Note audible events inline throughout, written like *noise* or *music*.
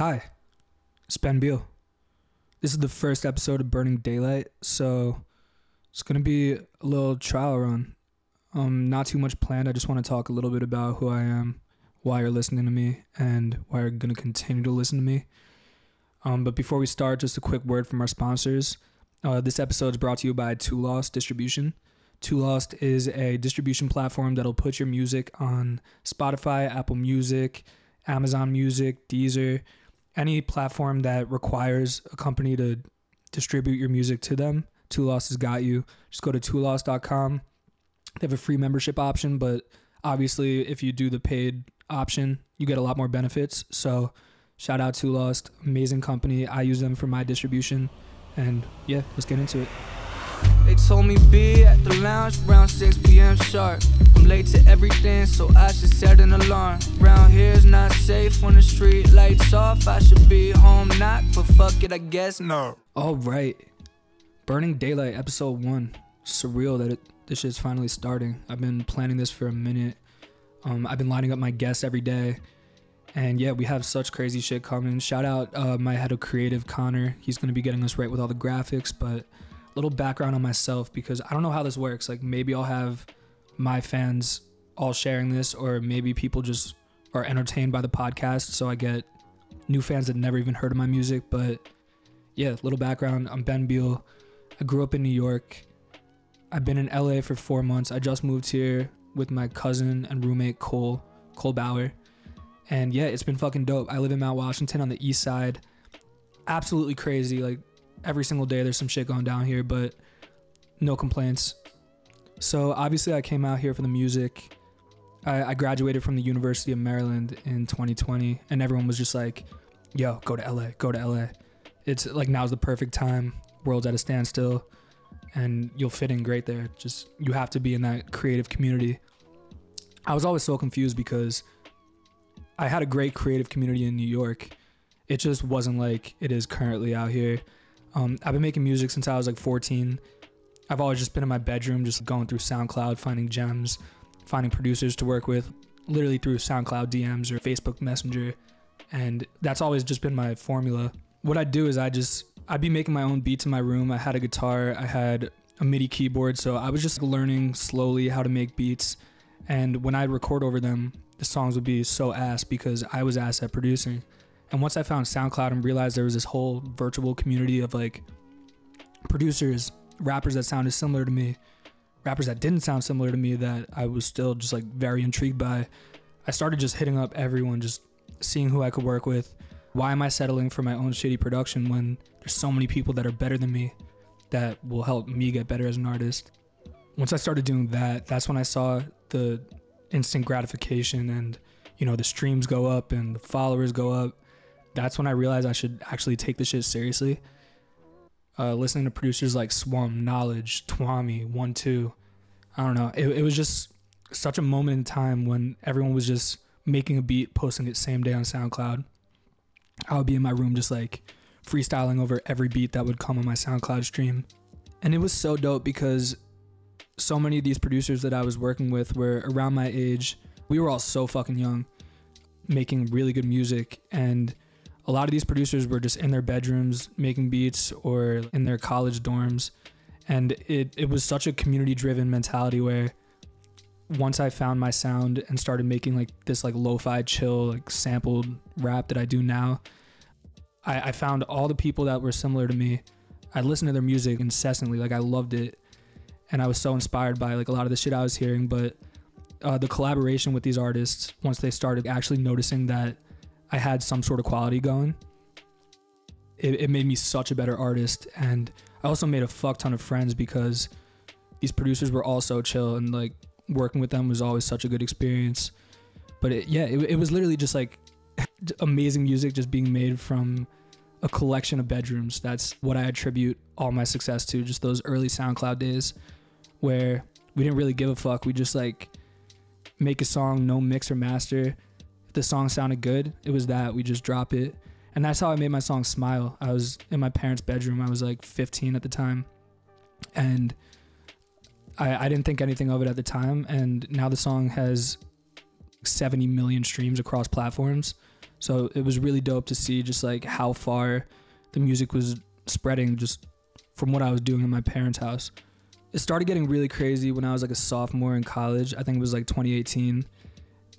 Hi, it's Ben Beal. This is the first episode of Burning Daylight, so it's gonna be a little trial run. Um, not too much planned. I just want to talk a little bit about who I am, why you're listening to me, and why you're gonna continue to listen to me. Um, but before we start, just a quick word from our sponsors. Uh, this episode is brought to you by Two Lost Distribution. Two Lost is a distribution platform that'll put your music on Spotify, Apple Music, Amazon Music, Deezer, any platform that requires a company to distribute your music to them. Two Lost has got you. Just go to twolost.com. They have a free membership option, but obviously, if you do the paid option, you get a lot more benefits. So, shout out to Lost, amazing company. I use them for my distribution, and yeah, let's get into it. They told me be at the lounge around 6 p.m. sharp. I'm late to everything, so I should set an alarm. Round here's not safe when the street lights off. I should be home not, but fuck it, I guess no. All right, Burning Daylight, episode one. Surreal that it, this shit's finally starting. I've been planning this for a minute. Um, I've been lining up my guests every day, and yeah, we have such crazy shit coming. Shout out uh, my head of creative, Connor. He's gonna be getting us right with all the graphics, but little background on myself because I don't know how this works. Like maybe I'll have my fans all sharing this, or maybe people just are entertained by the podcast, so I get new fans that never even heard of my music. But yeah, little background. I'm Ben Beal. I grew up in New York. I've been in LA for four months. I just moved here with my cousin and roommate Cole, Cole Bauer. And yeah, it's been fucking dope. I live in Mount Washington on the east side. Absolutely crazy. Like every single day there's some shit going down here, but no complaints. So obviously I came out here for the music. I, I graduated from the University of Maryland in 2020, and everyone was just like, "Yo, go to LA, go to LA." It's like now's the perfect time. World's at a standstill, and you'll fit in great there. Just you have to be in that creative community. I was always so confused because I had a great creative community in New York. It just wasn't like it is currently out here. Um, I've been making music since I was like 14. I've always just been in my bedroom, just going through SoundCloud, finding gems, finding producers to work with, literally through SoundCloud DMs or Facebook Messenger. And that's always just been my formula. What I do is I just, I'd be making my own beats in my room. I had a guitar, I had a MIDI keyboard. So I was just learning slowly how to make beats. And when I'd record over them, the songs would be so ass because I was ass at producing. And once I found SoundCloud and realized there was this whole virtual community of like producers, rappers that sounded similar to me, rappers that didn't sound similar to me that I was still just like very intrigued by, I started just hitting up everyone, just seeing who I could work with. Why am I settling for my own shitty production when there's so many people that are better than me that will help me get better as an artist? Once I started doing that, that's when I saw the instant gratification and you know the streams go up and the followers go up that's when I realized I should actually take this shit seriously. Uh, listening to producers like Swum, Knowledge, Twami, One Two, I don't know. It, it was just such a moment in time when everyone was just making a beat, posting it same day on SoundCloud. I would be in my room just like freestyling over every beat that would come on my SoundCloud stream. And it was so dope because so many of these producers that I was working with were around my age. We were all so fucking young, making really good music. And a lot of these producers were just in their bedrooms making beats or in their college dorms. And it, it was such a community driven mentality where once I found my sound and started making like this like lo-fi chill, like sampled rap that I do now, I, I found all the people that were similar to me. I listened to their music incessantly, like I loved it. And I was so inspired by like a lot of the shit I was hearing. But uh, the collaboration with these artists, once they started actually noticing that I had some sort of quality going. It, it made me such a better artist, and I also made a fuck ton of friends because these producers were all so chill, and like working with them was always such a good experience. But it, yeah, it, it was literally just like *laughs* amazing music just being made from a collection of bedrooms. That's what I attribute all my success to. Just those early SoundCloud days where we didn't really give a fuck. We just like make a song, no mix or master, the song sounded good, it was that we just drop it. And that's how I made my song Smile. I was in my parents' bedroom. I was like 15 at the time. And I, I didn't think anything of it at the time. And now the song has 70 million streams across platforms. So it was really dope to see just like how far the music was spreading just from what I was doing in my parents' house. It started getting really crazy when I was like a sophomore in college. I think it was like 2018.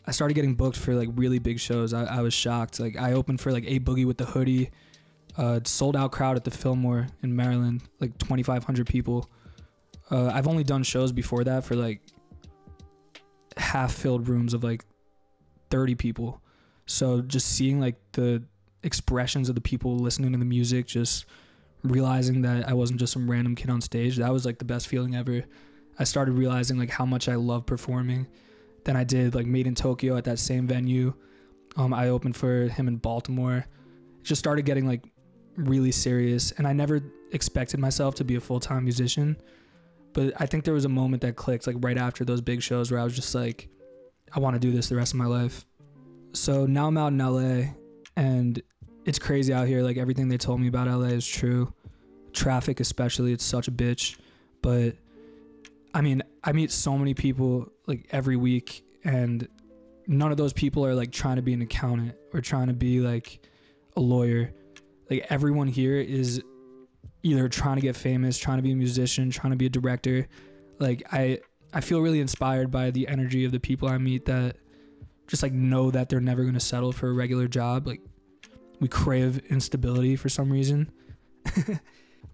I started getting booked for like really big shows. I, I was shocked. Like I opened for like A Boogie with the Hoodie, uh, sold out crowd at the Fillmore in Maryland, like 2,500 people. Uh, I've only done shows before that for like half filled rooms of like 30 people. So just seeing like the expressions of the people listening to the music, just realizing that I wasn't just some random kid on stage, that was like the best feeling ever. I started realizing like how much I love performing. Then I did like Madeintyo at that same venue. Um, I opened for him in Baltimore. Just started getting like really serious, and I never expected myself to be a full time musician. But I think there was a moment that clicked like right after those big shows where I was just like, I want to do this the rest of my life. So now I'm out in LA and it's crazy out here. Like everything they told me about LA is true. Traffic, especially, it's such a bitch. But I mean, I meet so many people like every week, and none of those people are like trying to be an accountant or trying to be like a lawyer. Like everyone here is either trying to get famous, trying to be a musician, trying to be a director. Like I I feel really inspired by the energy of the people I meet that just like know that they're never going to settle for a regular job. Like we crave instability for some reason. *laughs*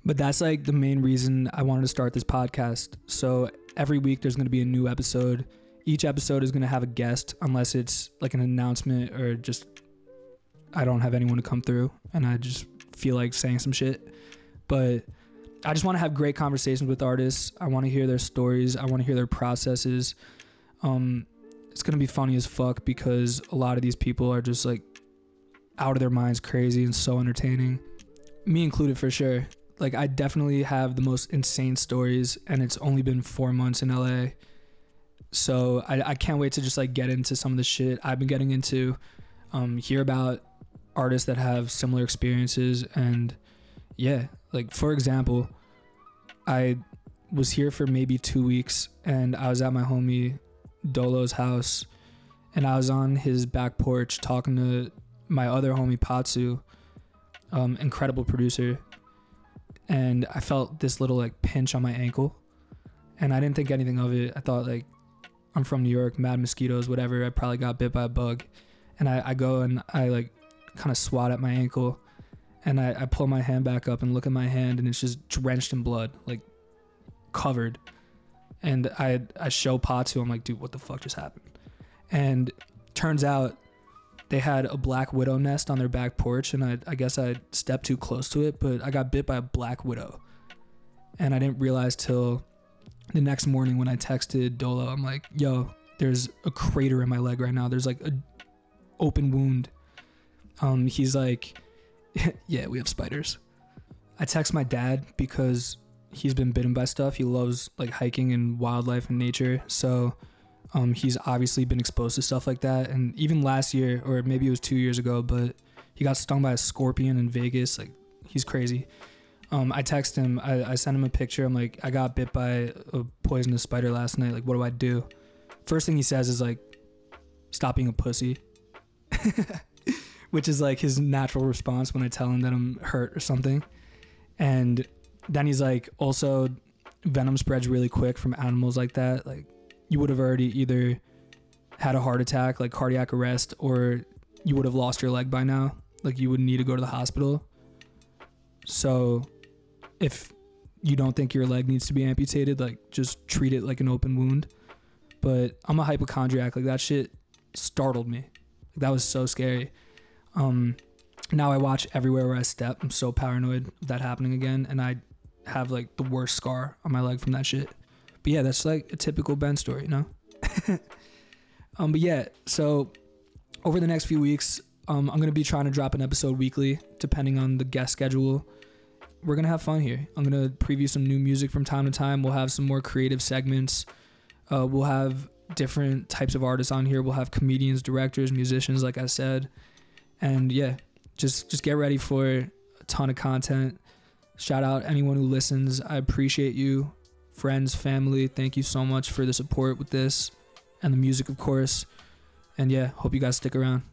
but that's like the main reason I wanted to start this podcast. So every week there's going to be a new episode. Each episode is going to have a guest unless it's like an announcement or just I don't have anyone to come through and I just feel like saying some shit. But I just want to have great conversations with artists. I want to hear their stories. I want to hear their processes. Um, it's gonna be funny as fuck because a lot of these people are just like out of their minds, crazy and so entertaining. Me included for sure. Like I definitely have the most insane stories, and it's only been four months in LA. So I, I can't wait to just like get into some of the shit I've been getting into, um, hear about artists that have similar experiences, and yeah, like for example, I was here for maybe two weeks, and I was at my homie Dolo's house, and I was on his back porch talking to my other homie Patsu, um, incredible producer, and I felt this little like pinch on my ankle, and I didn't think anything of it. I thought like I'm from New York, mad mosquitoes, whatever. I probably got bit by a bug, and I, I go and I like kind of swat at my ankle, and I, I pull my hand back up and look at my hand, and it's just drenched in blood, like covered. And I I show Patsu, I'm like, dude, what the fuck just happened? And turns out they had a black widow nest on their back porch, and I, I guess I stepped too close to it, but I got bit by a black widow. And I didn't realize till the next morning when I texted Dolo, I'm like, yo, there's a crater in my leg right now. There's like a open wound. Um, he's like, *laughs* yeah, we have spiders. I text my dad because he's been bitten by stuff. He loves like hiking and wildlife and nature. So um, he's obviously been exposed to stuff like that. And even last year, or maybe it was two years ago, but he got stung by a scorpion in Vegas. Like he's crazy. Um, I text him. I, I sent him a picture. I'm like, I got bit by a poisonous spider last night. Like, what do I do? First thing he says is like, stop being a pussy. *laughs* Which is like his natural response when I tell him that I'm hurt or something. And then he's like, also, venom spreads really quick from animals like that. Like, you would have already either had a heart attack, like cardiac arrest, or you would have lost your leg by now. Like, you would need to go to the hospital. So, if you don't think your leg needs to be amputated, like, just treat it like an open wound. But I'm a hypochondriac. Like, that shit startled me. Like, that was so scary. Um, now I watch everywhere where I step. I'm so paranoid of that happening again, and I have like the worst scar on my leg from that shit. But yeah, that's like a typical Ben story, you know. *laughs* um, but yeah, so over the next few weeks, um, I'm gonna be trying to drop an episode weekly, depending on the guest schedule. We're gonna have fun here. I'm gonna preview some new music from time to time. We'll have some more creative segments. Uh, we'll have different types of artists on here. We'll have comedians, directors, musicians, like I said, and yeah, just just get ready for a ton of content. Shout out anyone who listens. I appreciate you. Friends, family, thank you so much for the support with this and the music, of course. And yeah, hope you guys stick around.